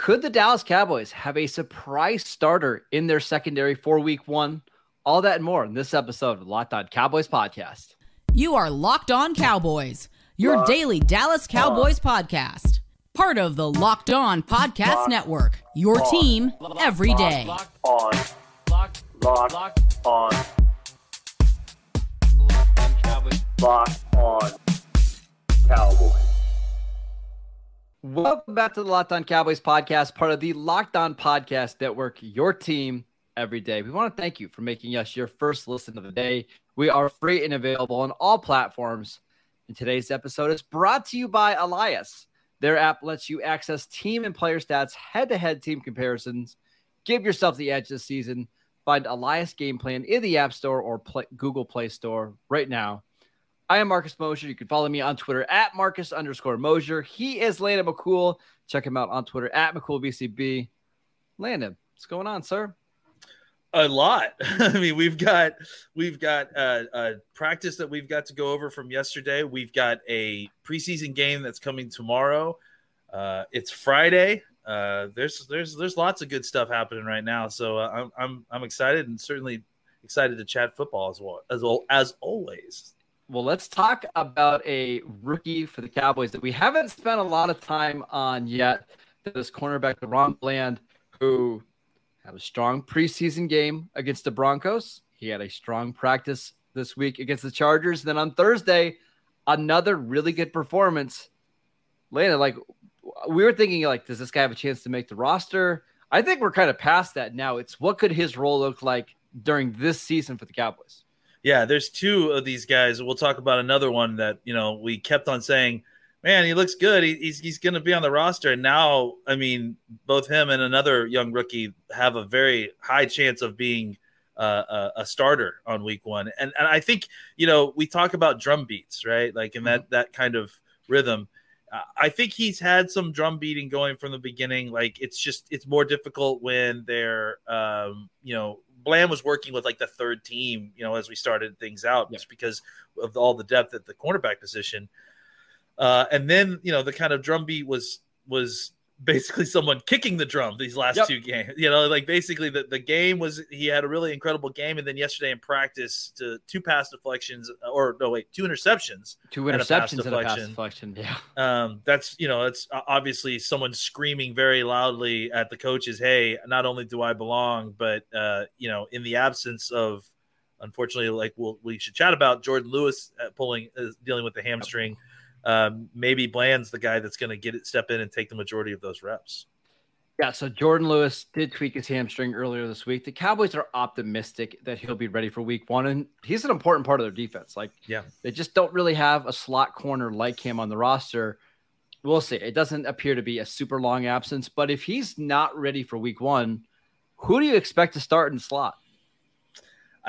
Could the Dallas Cowboys have a surprise starter in their secondary for week one? All that and more in this episode of Locked On Cowboys podcast. You are Locked On Cowboys, your Locked daily Dallas Cowboys on. podcast. Part of the Locked On Podcast Locked Network, your on. team every day. Locked on. Locked, Locked, Locked on. Locked on Cowboys. Locked on Cowboys. Welcome back to the Locked On Cowboys podcast, part of the Locked On Podcast Network, your team every day. We want to thank you for making us your first listen of the day. We are free and available on all platforms. And today's episode is brought to you by Elias. Their app lets you access team and player stats, head to head team comparisons. Give yourself the edge this season. Find Elias Game Plan in the App Store or Play- Google Play Store right now. I am Marcus Mosher. You can follow me on Twitter at Marcus underscore Mosher. He is Landon McCool. Check him out on Twitter at McCoolBCB. Landon, what's going on, sir? A lot. I mean, we've got we've got a practice that we've got to go over from yesterday. We've got a preseason game that's coming tomorrow. Uh, it's Friday. Uh, there's there's there's lots of good stuff happening right now. So uh, I'm I'm I'm excited and certainly excited to chat football as well as well as always. Well, let's talk about a rookie for the Cowboys that we haven't spent a lot of time on yet. This cornerback, DaRon Bland, who had a strong preseason game against the Broncos. He had a strong practice this week against the Chargers. Then on Thursday, another really good performance. Landon, like we were thinking, like, does this guy have a chance to make the roster? I think we're kind of past that now. It's what could his role look like during this season for the Cowboys? Yeah, there's two of these guys. We'll talk about another one that you know we kept on saying, man, he looks good. He, he's he's going to be on the roster, and now I mean, both him and another young rookie have a very high chance of being uh, a, a, starter on week one. And and I think you know we talk about drum beats, right? Like in that mm-hmm. that kind of rhythm. I think he's had some drum beating going from the beginning. Like it's just it's more difficult when they're um, you know Bland was working with like the third team, you know, as we started things out, just because of all the depth at the cornerback position. Uh, and then you know the kind of drum beat was was basically someone kicking the drum these last yep. two games. You know, like basically the, the game was he had a really incredible game, and then yesterday in practice to two pass deflections or no wait two interceptions, two interceptions and a pass deflection. Yeah, um, that's you know that's obviously someone screaming very loudly at the coaches, "Hey, not only do I belong, but uh, you know in the absence of." Unfortunately, like we'll, we should chat about Jordan Lewis uh, pulling, uh, dealing with the hamstring. Yep um, maybe Bland's the guy that's going to get it, step in and take the majority of those reps. Yeah, so Jordan Lewis did tweak his hamstring earlier this week. The Cowboys are optimistic that he'll be ready for week one, and he's an important part of their defense. Like, yeah, they just don't really have a slot corner like him on the roster. We'll see. It doesn't appear to be a super long absence, but if he's not ready for week one, who do you expect to start in slot?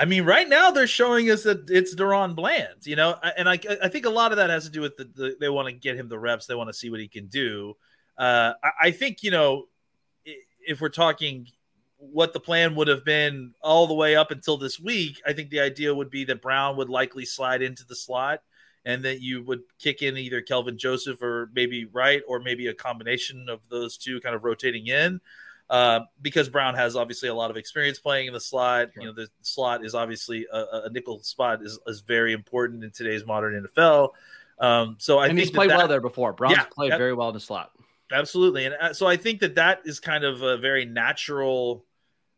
I mean, right now they're showing us that it's DaRon Bland, you know, and I, I think a lot of that has to do with the, the they want to get him the reps, they want to see what he can do. Uh, I, I think you know, if we're talking what the plan would have been all the way up until this week, I think the idea would be that Brown would likely slide into the slot and that you would kick in either Kelvin Joseph or maybe Wright or maybe a combination of those two kind of rotating in. Uh, because Brown has obviously a lot of experience playing in the slot. Sure. You know, the slot is obviously a, a, nickel spot is, is very important in today's modern NFL. Um, so I and think he's played that, well there before. Brown's yeah, played very well in the slot. Absolutely, and uh, so I think that that is kind of a very natural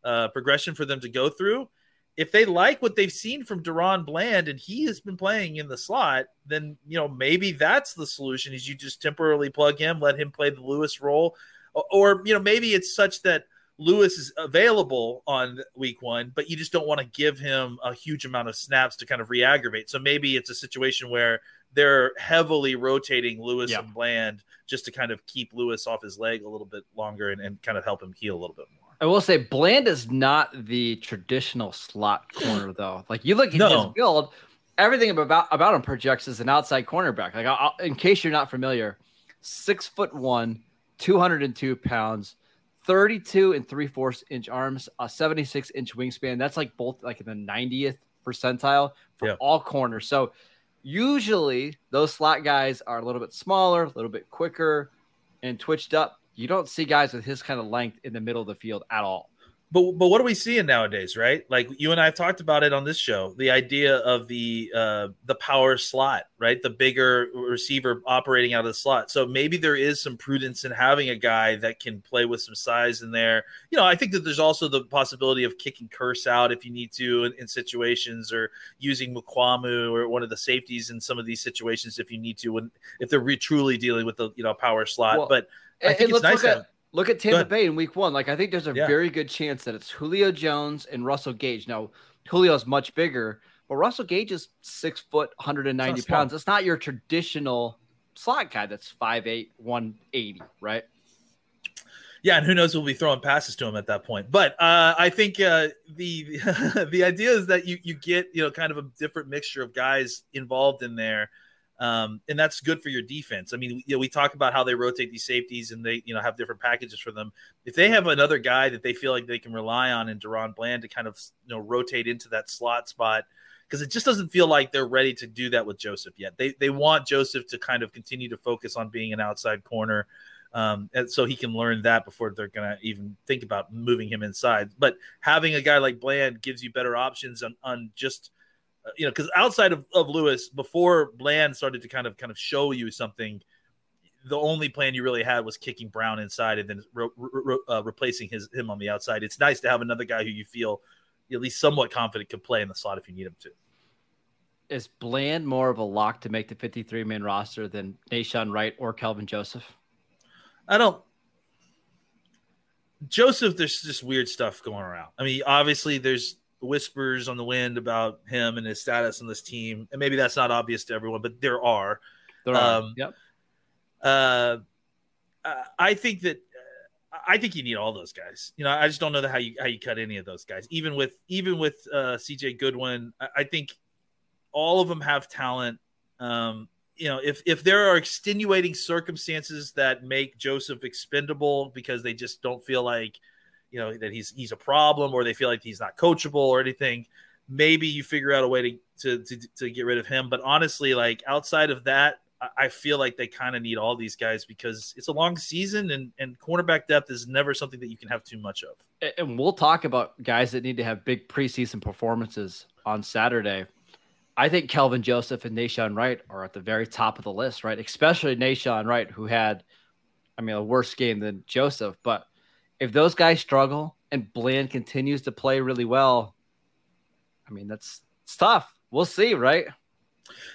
uh, progression for them to go through. If they like what they've seen from DaRon Bland and he has been playing in the slot, then you know maybe that's the solution. Is you just temporarily plug him, let him play the Lewis role or you know maybe it's such that Lewis is available on week one, but you just don't want to give him a huge amount of snaps to kind of re-aggravate. So maybe it's a situation where they're heavily rotating Lewis yeah. and Bland just to kind of keep Lewis off his leg a little bit longer and, and kind of help him heal a little bit more. I will say Bland is not the traditional slot corner though. Like you look at no. his build, everything about about him projects as an outside cornerback. Like I'll, in case you're not familiar, six foot one 202 pounds, 32 and three fourths inch arms, a 76 inch wingspan. That's like both like in the 90th percentile for yeah. all corners. So usually those slot guys are a little bit smaller, a little bit quicker and twitched up. you don't see guys with his kind of length in the middle of the field at all. But but what are we seeing nowadays, right? Like you and I have talked about it on this show. The idea of the uh, the power slot, right? The bigger receiver operating out of the slot. So maybe there is some prudence in having a guy that can play with some size in there. You know, I think that there's also the possibility of kicking Kearse out if you need to in, in situations, or using Mukuamu or one of the safeties in some of these situations if you need to, when if they're re- truly dealing with the you know power slot. Well, but I think it's nice. At, Look at Tampa Bay in week one. Like, I think there's a yeah. very good chance that it's Julio Jones and Russell Gage. Now, Julio's much bigger, but Russell Gage is six foot, 190 it's pounds. It's not your traditional slot guy that's 5'8, 180, right? Yeah, and who knows? We'll be throwing passes to him at that point. But uh, I think uh, the the idea is that you you get you know kind of a different mixture of guys involved in there um, and that's good for your defense. I mean, you know, we talk about how they rotate these safeties and they, you know, have different packages for them. If they have another guy that they feel like they can rely on in DaRon Bland to kind of, you know, rotate into that slot spot, because it just doesn't feel like they're ready to do that with Joseph yet. They they want Joseph to kind of continue to focus on being an outside corner. Um, and so he can learn that before they're going to even think about moving him inside. But having a guy like Bland gives you better options on, on just – you know, because outside of, of Lewis, before Bland started to kind of kind of show you something, the only plan you really had was kicking Brown inside and then re- re- uh, replacing his him on the outside. It's nice to have another guy who you feel at least somewhat confident can play in the slot if you need him to. Is Bland more of a lock to make the 53 man roster than Nahshon Wright or Kelvin Joseph? I don't. Joseph, there's just weird stuff going around. I mean, obviously, there's whispers on the wind about him and his status on this team, and maybe that's not obvious to everyone, but there are. There are. Um, yep. Uh, I think that I think you need all those guys. You know, I just don't know that how you how you cut any of those guys. Even with even with uh, CJ Goodwin, I, I think all of them have talent. Um, you know, if if there are extenuating circumstances that make Joseph expendable because they just don't feel like you know that he's he's a problem or they feel like he's not coachable or anything maybe you figure out a way to to to, to get rid of him but honestly like outside of that I feel like they kind of need all these guys because it's a long season and, and cornerback depth is never something that you can have too much of. And we'll talk about guys that need to have big preseason performances on Saturday. I think Kelvin Joseph and Nahshon Wright are at the very top of the list, right? Especially Nahshon Wright, who had, I mean, a worse game than Joseph, but if those guys struggle and Bland continues to play really well, I mean that's it's tough. We'll see, right?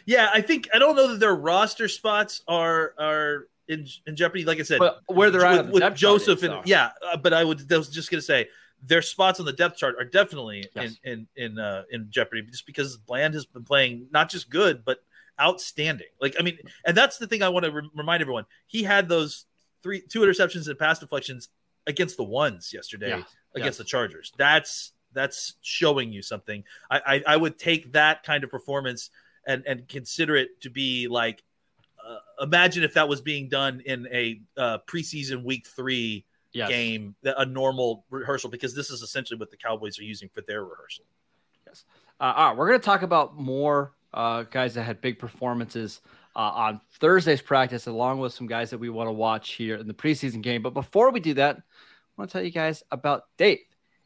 Yeah, I think I don't know that their roster spots are are in, in jeopardy. Like I said, but where they're at with, with Joseph and yeah, uh, but I would I was just gonna say their spots on the depth chart are definitely yes. in in in, uh, in jeopardy just because Bland has been playing not just good but outstanding. Like I mean, and that's the thing I want to re- remind everyone. He had those three two interceptions and pass deflections against the ones yesterday yeah, against the Chargers. That's that's showing you something. I, I, I would take that kind of performance and and consider it to be like uh, imagine if that was being done in a uh, preseason week three yes. game, a normal rehearsal, because this is essentially what the Cowboys are using for their rehearsal. Yes. Uh, all right, we're going to talk about more uh, guys that had big performances uh, on Thursday's practice, along with some guys that we want to watch here in the preseason game. But before we do that, I want to tell you guys about Dave.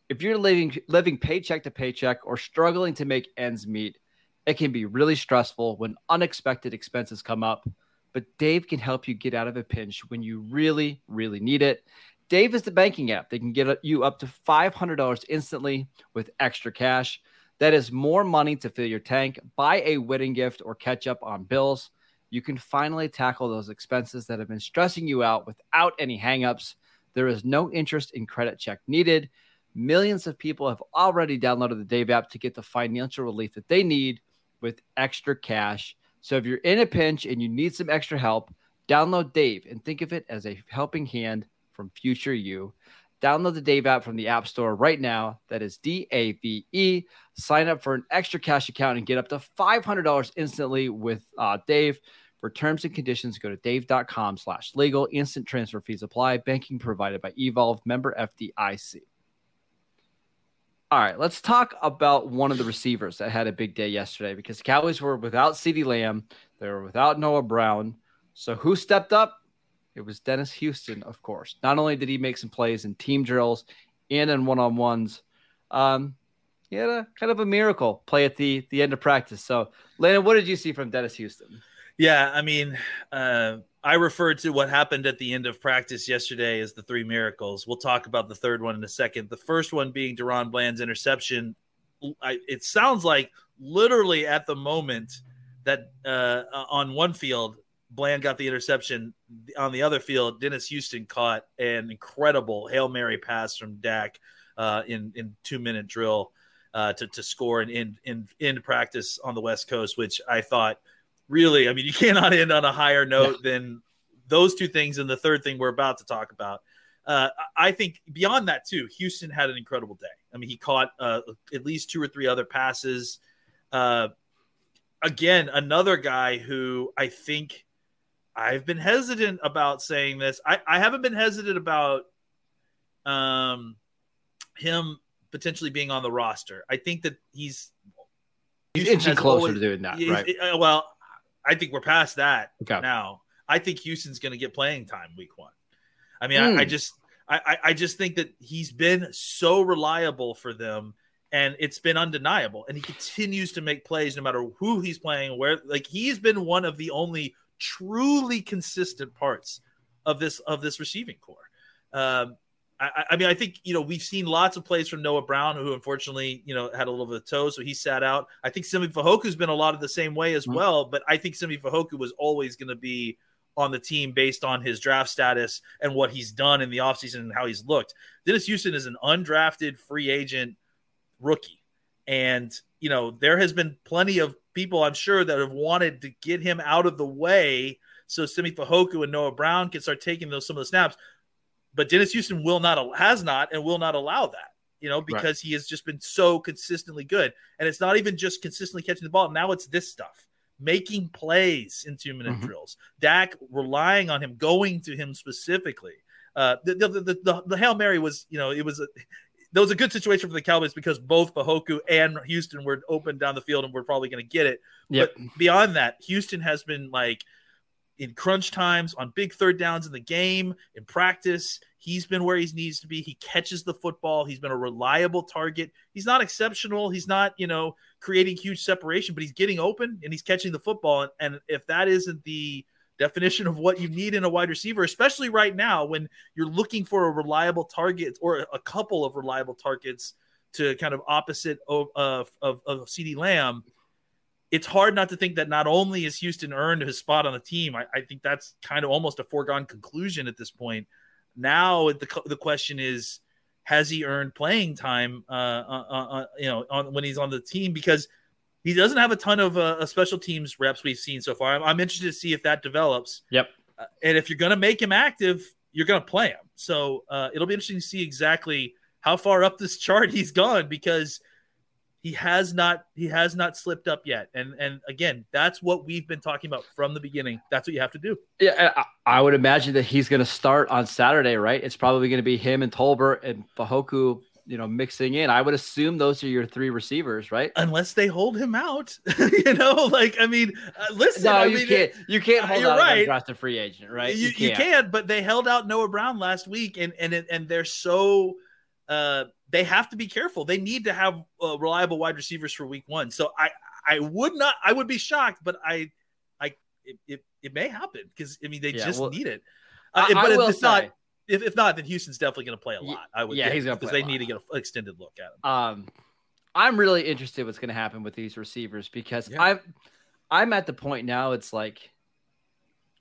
If you're living living paycheck to paycheck or struggling to make ends meet, it can be really stressful when unexpected expenses come up. But Dave can help you get out of a pinch when you really, really need it. Dave is the banking app. that can get you up to $500 instantly with extra cash. That is more money to fill your tank, buy a wedding gift, or catch up on bills you can finally tackle those expenses that have been stressing you out without any hangups. There is no interest in credit check needed. Millions of people have already downloaded the Dave app to get the financial relief that they need with extra cash. So if you're in a pinch and you need some extra help, download Dave and think of it as a helping hand from future you. Download the Dave app from the App Store right now. That is D A V E. Sign up for an extra cash account and get up to $500 instantly with uh, Dave. For terms and conditions, go to dave.com slash legal. Instant transfer fees apply. Banking provided by Evolve, member FDIC. All right, let's talk about one of the receivers that had a big day yesterday because the Cowboys were without CeeDee Lamb. They were without Noah Brown. So who stepped up? It was Dennis Houston, of course. Not only did he make some plays in team drills and in one on ones, um, he had a kind of a miracle play at the the end of practice. So, Landon, what did you see from Dennis Houston? Yeah, I mean, uh, I referred to what happened at the end of practice yesterday as the three miracles. We'll talk about the third one in a second. The first one being DaRon Bland's interception. I, it sounds like literally at the moment that uh, on one field, Bland got the interception. On the other field, Dennis Houston caught an incredible Hail Mary pass from Dak uh, in, in two minute drill uh, to, to score and in, in, in practice on the West Coast, which I thought really, I mean, you cannot end on a higher note than those two things. And the third thing we're about to talk about. Uh, I think beyond that too, Houston had an incredible day. I mean, he caught uh, at least two or three other passes. Uh, again, another guy who I think I've been hesitant about saying this. I, I haven't been hesitant about um, him potentially being on the roster. I think that he's he's inching closer always, to doing that, right? Uh, well, I think we're past that okay. now. I think Houston's going to get playing time week one. I mean, mm. I, I, hmm. just I, I just think that he's been so reliable for them and it's been undeniable. And he continues to make plays no matter who he's playing, where like he's been one of the only truly consistent parts of this of this receiving corps. Um, I, I, mean, I think you know we've seen lots of plays from Noah Brown, who unfortunately you know had a little bit of toe, so he sat out. I think Simi Fehoko has been a lot of the same way as mm-hmm. well, but I think Simi Fehoko was always going to be on the team based on his draft status and what he's done in the offseason and how he's looked. Dennis Houston is an undrafted free agent rookie, and you know there has been plenty of people I'm sure that have wanted to get him out of the way so Simi Fehoko and Noah Brown can start taking those some of the snaps. But Dennis Houston will not has not and will not allow that. You know, because right. he has just been so consistently good. And it's not even just consistently catching the ball. Now it's this stuff. Making plays in two minute mm-hmm. drills. Dak relying on him, going to him specifically. Uh, the, the, the, the, the Hail Mary was, you know, it was a, that was a good situation for the Cowboys because both Fehoko and Houston were open down the field and we're probably going to get it. Yep. But beyond that, Houston has been like in crunch times, on big third downs in the game, in practice. He's been where he needs to be. He catches the football. He's been a reliable target. He's not exceptional. He's not, you know, creating huge separation, but he's getting open and he's catching the football. And, and if that isn't the definition of what you need in a wide receiver, especially right now when you're looking for a reliable target or a couple of reliable targets to kind of opposite of, of, of, of CeeDee Lamb – it's hard not to think that not only has Houston earned his spot on the team, I, I think that's kind of almost a foregone conclusion at this point. Now the the question is, has he earned playing time? Uh, uh, uh, uh you know, on, when he's on the team because he doesn't have a ton of uh, special teams reps we've seen so far. I'm, I'm interested to see if that develops. Yep. Uh, and if you're going to make him active, you're going to play him. So uh, it'll be interesting to see exactly how far up this chart he's gone because he has not he has not slipped up yet and and again that's what we've been talking about from the beginning that's what you have to do yeah i, I would imagine that he's going to start on saturday right it's probably going to be him and tolbert and Fehoko you know mixing in i would assume those are your three receivers right unless they hold him out you know like i mean uh, listen no I you mean, can't you can't hold you're out right. a free agent right you, you, can but they held out noah brown last week and and and they're so uh they have to be careful. They need to have uh, reliable wide receivers for week one. So I, I would not, I would be shocked, but I, I, it, it, it may happen because I mean they yeah, just well, need it. Uh, I, but I if it's say, not, if, if not, then Houston's definitely going to play a lot. I would, yeah, he's going to because they need to get an extended look at him. Um, I'm really interested what's going to happen with these receivers because yeah. I'm, I'm at the point now. It's like,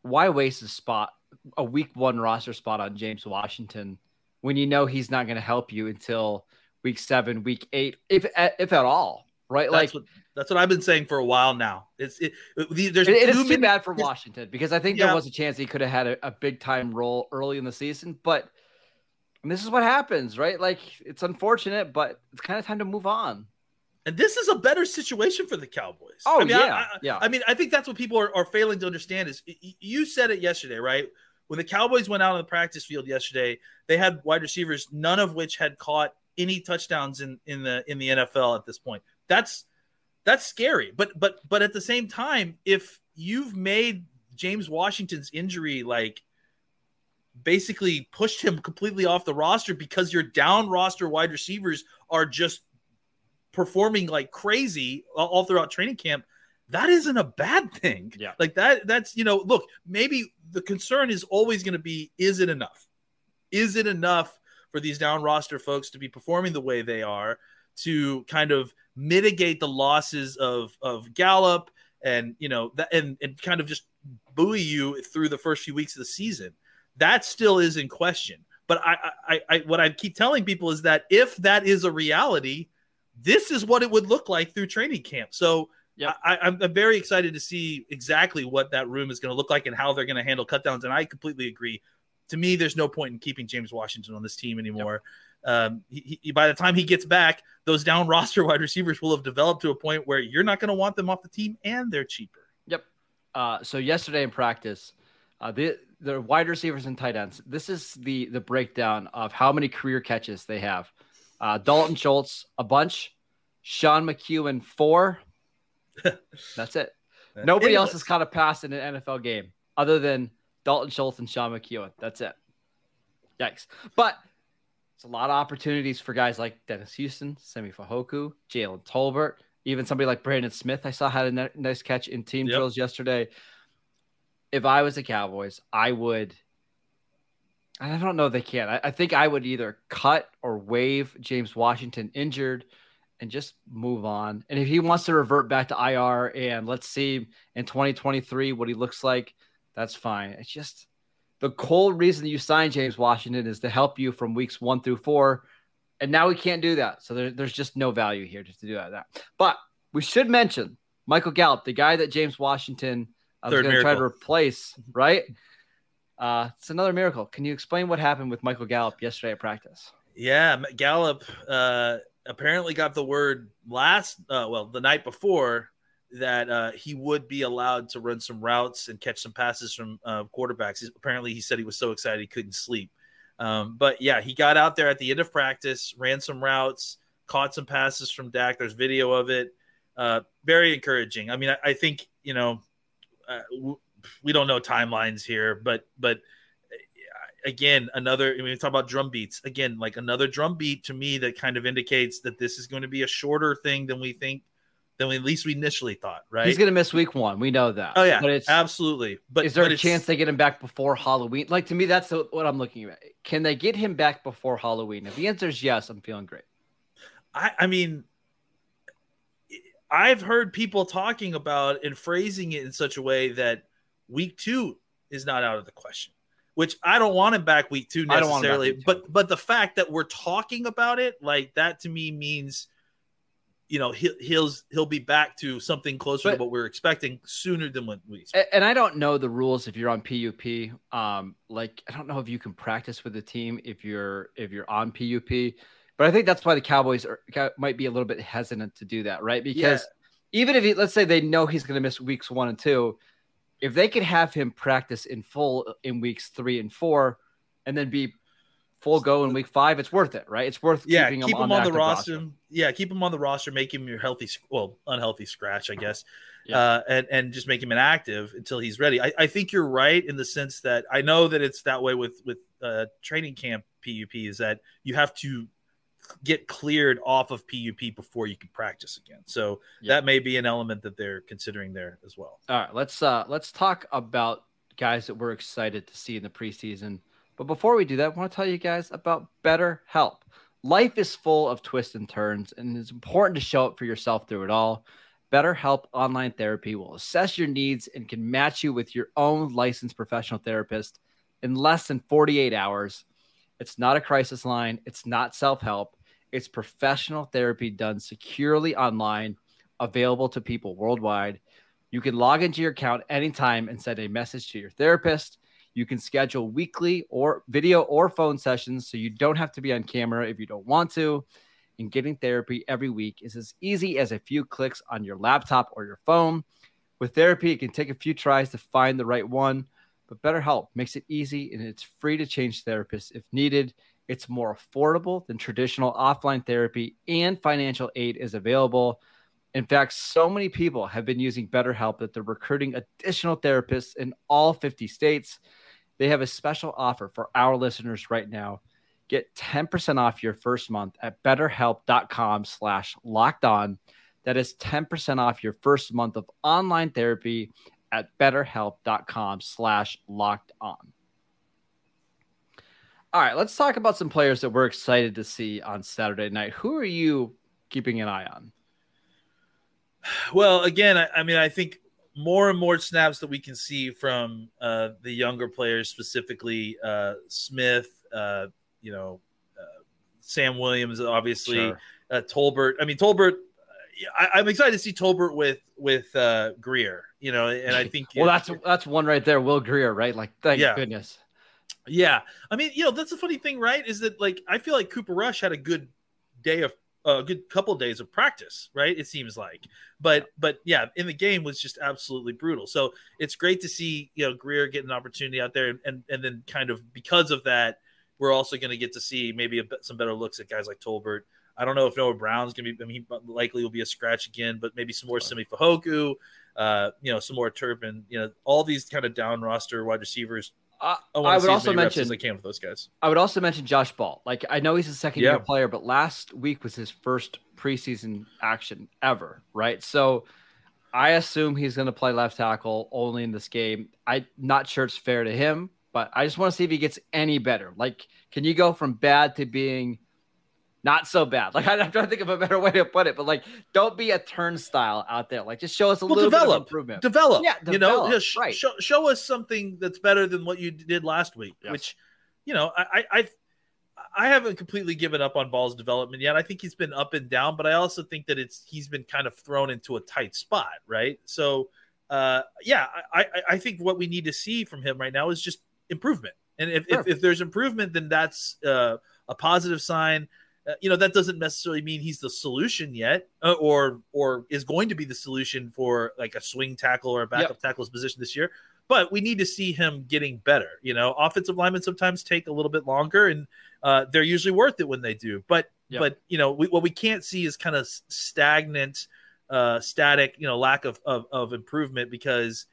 why waste a spot, a week one roster spot on James Washington? when you know he's not going to help you until week seven, week eight, if if at all, right? That's like what, that's what I've been saying for a while now. It's it, uh, it there's it, it is too bad for Washington because I think yeah. there was a chance he could have had a, a, big time role early in the season, but this is what happens, right? Like it's unfortunate, but it's kind of time to move on. And this is a better situation for the Cowboys. Oh I mean, yeah, I, I, yeah. I mean, I think that's what people are, are failing to understand. Is you said it yesterday, right? when the Cowboys went out on the practice field yesterday, they had wide receivers, none of which had caught any touchdowns in, in the in the NFL at this point. That's that's scary. But but but at the same time, if you've made James Washington's injury like basically pushed him completely off the roster because your down roster wide receivers are just performing like crazy all throughout training camp that isn't a bad thing. Yeah. Like that that's you know look maybe the concern is always going to be is it enough? Is it enough for these down roster folks to be performing the way they are to kind of mitigate the losses of of Gallup and you know that and, and kind of just buoy you through the first few weeks of the season. That still is in question. But I, I, I what I keep telling people is that if that is a reality, this is what it would look like through training camp. So yeah, I, I'm very excited to see exactly what that room is going to look like and how they're going to handle cutdowns. And I completely agree. To me, there's no point in keeping James Washington on this team anymore. Yep. Um, he, he, by the time he gets back, those down roster wide receivers will have developed to a point where you're not going to want them off the team, and they're cheaper. Yep. Uh, so yesterday in practice, uh, the the wide receivers and tight ends. This is the the breakdown of how many career catches they have. Uh, Dalton Schultz a bunch, Sean McKeon four. That's it. Nobody else has caught a pass in an NFL game other than Dalton Schultz and Sean McKeon. That's it. Yikes! But it's a lot of opportunities for guys like Dennis Houston, Simi Fehoko, Jalen Tolbert, even somebody like Brandon Smith. I saw had a nice catch in team yep. drills yesterday. If I was the Cowboys, I would. I don't know they can. I, I think I would either cut or waive James Washington injured and just move on. And if he wants to revert back to IR and let's see in 2023 what he looks like, that's fine. It's just the cold reason you signed James Washington is to help you from weeks one through four. And now we can't do that. So there, there's just no value here just to do that. But we should mention Michael Gallup, the guy that James Washington uh, was going to try to replace, right? Uh, it's another miracle. Can you explain what happened with Michael Gallup yesterday at practice? Yeah, Gallup uh, apparently got the word last, uh, well, the night before that uh, he would be allowed to run some routes and catch some passes from uh, quarterbacks. apparently, he said he was so excited he couldn't sleep. Um, but yeah, he got out there at the end of practice, ran some routes, caught some passes from Dak. There's video of it. Uh, very encouraging. I mean, I, I think you know uh, we don't know timelines here, but but uh, again, another. I mean, we talk about drum beats again, like another drum beat to me that kind of indicates that this is going to be a shorter thing than we think than we, at least we initially thought, right? He's going to miss week one. We know that. Oh yeah, but it's, absolutely. But is there but a chance they get him back before Halloween? Like to me, that's what I'm looking at. Can they get him back before Halloween? If the answer is yes, I'm feeling great. I, I mean, I've heard people talking about and phrasing it in such a way that week two is not out of the question. Which I don't want him back week two necessarily, week two. but but the fact that we're talking about it like that to me means you know he'll he'll he'll be back to something closer but, to what we are expecting sooner than what we expect. And I don't know the rules if you're on PUP. Um, like I don't know if you can practice with the team if you're if you're on PUP. But I think that's why the Cowboys are, might be a little bit hesitant to do that, right? Because yeah. even if he, let's say they know he's going to miss weeks one and two, if they could have him practice in full in weeks three and four, and then be full go in week five, it's worth it, right? It's worth yeah, keeping keep him, on, on the, the roster. roster. Yeah, keep him on the roster, make him your healthy, well, unhealthy scratch, I guess, yeah. uh, and and just make him inactive until he's ready. I, I think you're right in the sense that I know that it's that way with with uh, training camp PUP is that you have to get cleared off of PUP before you can practice again. So yeah. that may be an element that they're considering there as well. All right, let's uh let's talk about guys that we're excited to see in the preseason. But before we do that, I want to tell you guys about BetterHelp. Life is full of twists and turns, and it's important to show up for yourself through it all. BetterHelp Online Therapy will assess your needs and can match you with your own licensed professional therapist in less than 48 hours. It's not a crisis line, it's not self help, it's professional therapy done securely online, available to people worldwide. You can log into your account anytime and send a message to your therapist you can schedule weekly or video or phone sessions so you don't have to be on camera if you don't want to. And getting therapy every week is as easy as a few clicks on your laptop or your phone. With therapy, it can take a few tries to find the right one, but BetterHelp makes it easy and it's free to change therapists if needed. It's more affordable than traditional offline therapy, and financial aid is available. In fact, so many people have been using BetterHelp that they're recruiting additional therapists in all 50 states. They have a special offer for our listeners right now. Get 10% off your first month at betterhelp.com slash locked on. That is 10% off your first month of online therapy at betterhelp.com slash locked on. All right, let's talk about some players that we're excited to see on Saturday night. Who are you keeping an eye on? Well, again, I, I mean, I think more and more snaps that we can see from uh, the younger players, specifically uh, Smith, uh, you know, uh, Sam Williams, obviously, sure. Uh, Tolbert. I mean, Tolbert. I, am excited to see Tolbert with with uh, Grier. You know, and I think well, that's that's one right there, Will Grier, right? Like, thank yeah. goodness. Yeah, I mean, you know, that's the funny thing, right? Is that like I feel like Cooper Rush had a good day of a good couple of days of practice, right? It seems like, but but yeah, in the game was just absolutely brutal. So it's great to see you know Grier get an opportunity out there, and and, and then kind of because of that, we're also going to get to see maybe a, some better looks at guys like Tolbert. I don't know if Noah Brown's going to be. I mean, he likely will be a scratch again, but maybe some more Simi Fehoko, uh, you know, some more Turpin. You know, all these kind of down roster wide receivers I, I would also mention they can with those guys. I would also mention Josh Ball. Like I know he's a second yeah. year player, but last week was his first preseason action ever, right? So I assume he's going to play left tackle only in this game. I'm not sure it's fair to him, but I just want to see if he gets any better. Like, can you go from bad to being not so bad. Like I'm trying to think of a better way to put it, but like don't be a turnstile out there. Like just show us a well, little develop, bit of improvement. Develop. Yeah, develop, you know, just right. show, show us something that's better than what you did last week. Yes. Which, you know, I I I haven't completely given up on Ball's development yet. I think he's been up and down, but I also think that it's he's been kind of thrown into a tight spot, right? So, uh, yeah, I I think what we need to see from him right now is just improvement. And if, sure. if, if there's improvement, then that's uh, a positive sign. Uh, you know that doesn't necessarily mean he's the solution yet, uh, or or is going to be the solution for like a swing tackle or a backup yep. tackle's position this year. But we need to see him getting better. You know, offensive linemen sometimes take a little bit longer, and uh, they're usually worth it when they do. But yep. but you know, we, what we can't see is kind of stagnant, uh, static. You know, lack of of, of improvement because,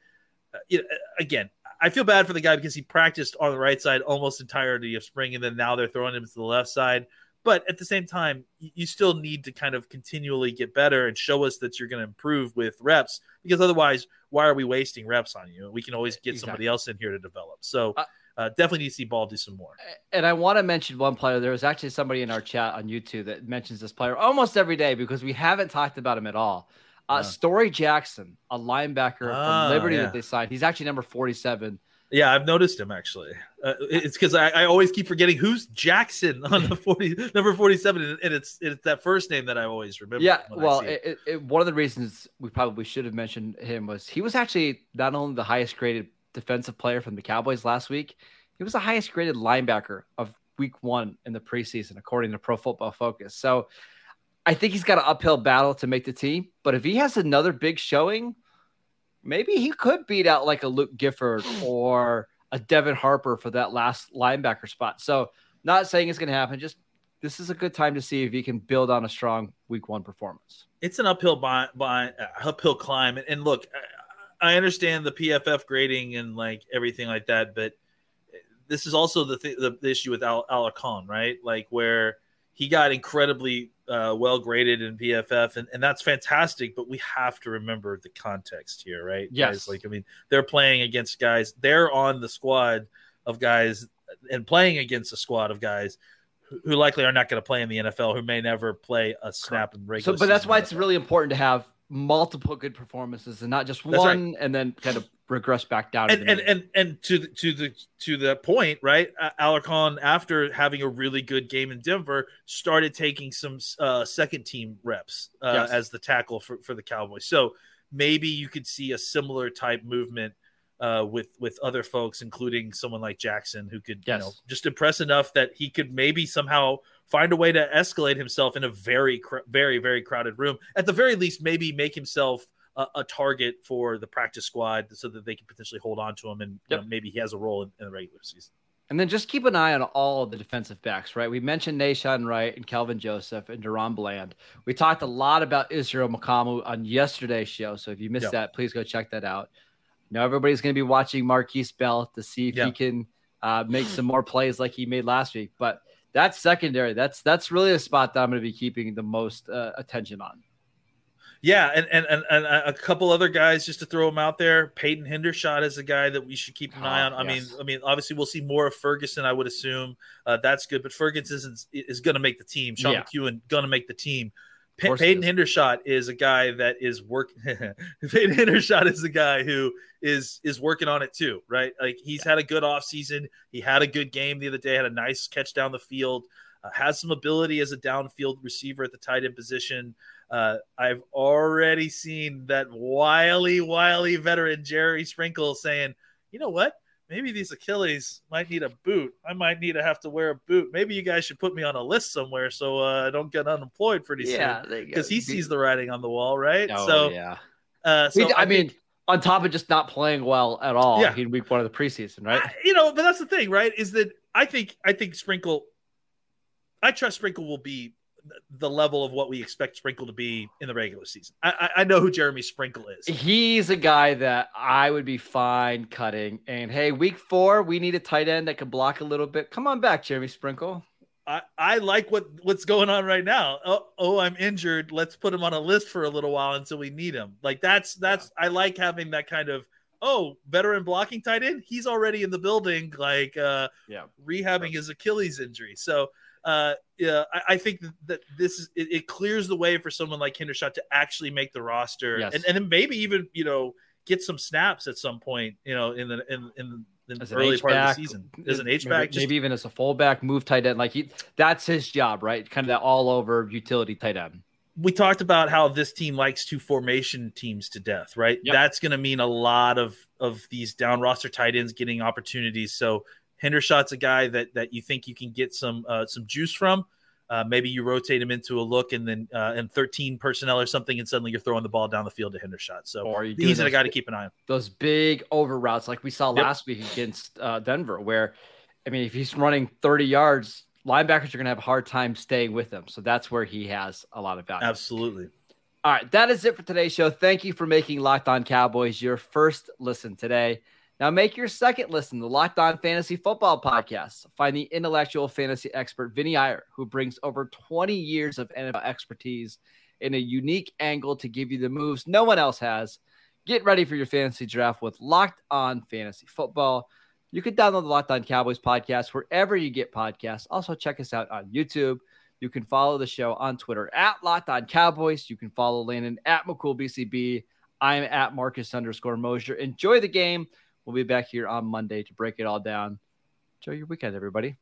uh, you know, again, I feel bad for the guy because he practiced on the right side almost entirety of spring, and then now they're throwing him to the left side. But at the same time, you still need to kind of continually get better and show us that you're going to improve with reps because otherwise, why are we wasting reps on you? We can always get exactly. somebody else in here to develop. So, uh, uh, definitely need to see Ball do some more. And I want to mention one player. There was actually somebody in our chat on YouTube that mentions this player almost every day because we haven't talked about him at all. Uh, Story Jackson, a linebacker from ah, Liberty yeah. that they signed. He's actually number 47 yeah, I've noticed him actually. Uh, it's because I, I, always keep forgetting who's Jackson on the forty number forty seven, and it's it's that first name that I always remember. Yeah, well, it, it, one of the reasons we probably should have mentioned him was he was actually not only the highest graded defensive player from the Cowboys last week, he was the highest graded linebacker of Week One in the preseason, according to Pro Football Focus. So, I think he's got an uphill battle to make the team. But if he has another big showing maybe he could beat out like a Luke Gifford or a Devin Harper for that last linebacker spot. So, not saying it's going to happen. Just this is a good time to see if he can build on a strong Week One performance. It's an uphill by, by uh, uphill climb, and look, I understand the PFF grading and like everything like that, but this is also the th- the, issue with Al- Alarcon, right? Like where he got incredibly uh, well graded in PFF, and, and that's fantastic. But we have to remember the context here, right? Yes. Guys, like I mean, they're playing against guys. They're on the squad of guys and playing against a squad of guys who, who likely are not going to play in the NFL, who may never play a snap in regular. So, but that's why it's really important to have multiple good performances and not just that's one, right. and then kind of regress back down. And and, and and to the, to the to the point, right? Alarcon, after having a really good game in Denver, started taking some uh, second team reps uh, yes. as the tackle for for the Cowboys. So maybe you could see a similar type movement. Uh, with with other folks, including someone like Jackson, who could yes. you know just impress enough that he could maybe somehow find a way to escalate himself in a very very very crowded room. At the very least, maybe make himself a, a, target for the practice squad so that they can potentially hold on to him and yep. you know, maybe he has a role in, in, the regular season. And then just keep an eye on all of the defensive backs, right? We mentioned Nahshon Wright and Kelvin Joseph and DaRon Bland. We talked a lot about Israel Mukuamu on yesterday's show. So if you missed yep. that, please go check that out. Now everybody's going to be watching Markquese Bell to see if yep. he can uh, make some more plays like he made last week. But that's secondary. That's that's really a spot that I'm going to be keeping the most uh, attention on. Yeah, and, and and and a couple other guys just to throw them out there. Peyton Hendershot is a guy that we should keep an eye on. I yes. mean, I mean, obviously we'll see more of Ferguson. I would assume uh, that's good, but Ferguson is is going to make the team. Sean yeah. McKeon going to make the team. P- Peyton Hendershot is a guy that is working. Peyton Hendershot is a guy who is is working on it too, right? Like he's yeah. had a good offseason. He had a good game the other day. Had a nice catch down the field. Uh, has some ability as a downfield receiver at the tight end position. Uh, I've already seen that wily, wily veteran Jerry Sprinkle saying, "You know what? Maybe these Achilles might need a boot. I might need to have to wear a boot. Maybe you guys should put me on a list somewhere so uh, I don't get unemployed pretty yeah, soon. Because he sees the writing on the wall, right? Oh, so yeah. Uh, so I, I mean, think, on top of just not playing well at all yeah. in week one of the preseason, right? I, you know, but that's the thing, right? Is that I think I think Sprinkle, I trust Sprinkle will be the level of what we expect Sprinkle to be in the regular season. I, I know who Jeremy Sprinkle is. He's a guy that I would be fine cutting. And hey, week four, we need a tight end that can block a little bit. Come on back, Jeremy Sprinkle. I, I like what what's going on right now. Oh, oh, I'm injured. Let's put him on a list for a little while until we need him. Like that's that's I like having that kind of oh veteran blocking tight end. He's already in the building, like uh, yeah, rehabbing his Achilles injury. So uh, yeah, I, I, think that this is it, it, clears the way for someone like Hendershot to actually make the roster, yes. and, and then maybe even you know get some snaps at some point, you know, in the in in the as early part of the season as an H back, maybe, maybe, even as a fullback, move tight end. Like he, that's his job, right? Kind of that all over utility tight end. We talked about how this team likes to formation teams to death, right? Yep. That's going to mean a lot of of these down roster tight ends getting opportunities. So Hendershot's a guy that that you think you can get some uh, some juice from. Uh, maybe you rotate him into a look and then uh, and 13 personnel or something, and suddenly you're throwing the ball down the field to Hendershot. So he's a guy to keep an eye on. Those big over routes, like we saw yep. last week against uh, Denver, where I mean, if he's running 30 yards, linebackers are going to have a hard time staying with him. So that's where he has a lot of value. Absolutely. All right, that is it for today's show. Thank you for making Locked On Cowboys your first listen today. Now make your second listen the Locked On Fantasy Football Podcast. Find the intellectual fantasy expert Vinnie Iyer, who brings over 20 years of NFL expertise in a unique angle to give you the moves no one else has. Get ready for your fantasy draft with Locked On Fantasy Football. You can download the Locked On Cowboys podcast wherever you get podcasts. Also, check us out on YouTube. You can follow the show on Twitter at Locked On Cowboys. You can follow Landon at McCoolBCB. I'm at Marcus underscore Mosher. Enjoy the game. We'll be back here on Monday to break it all down. Enjoy your weekend, everybody.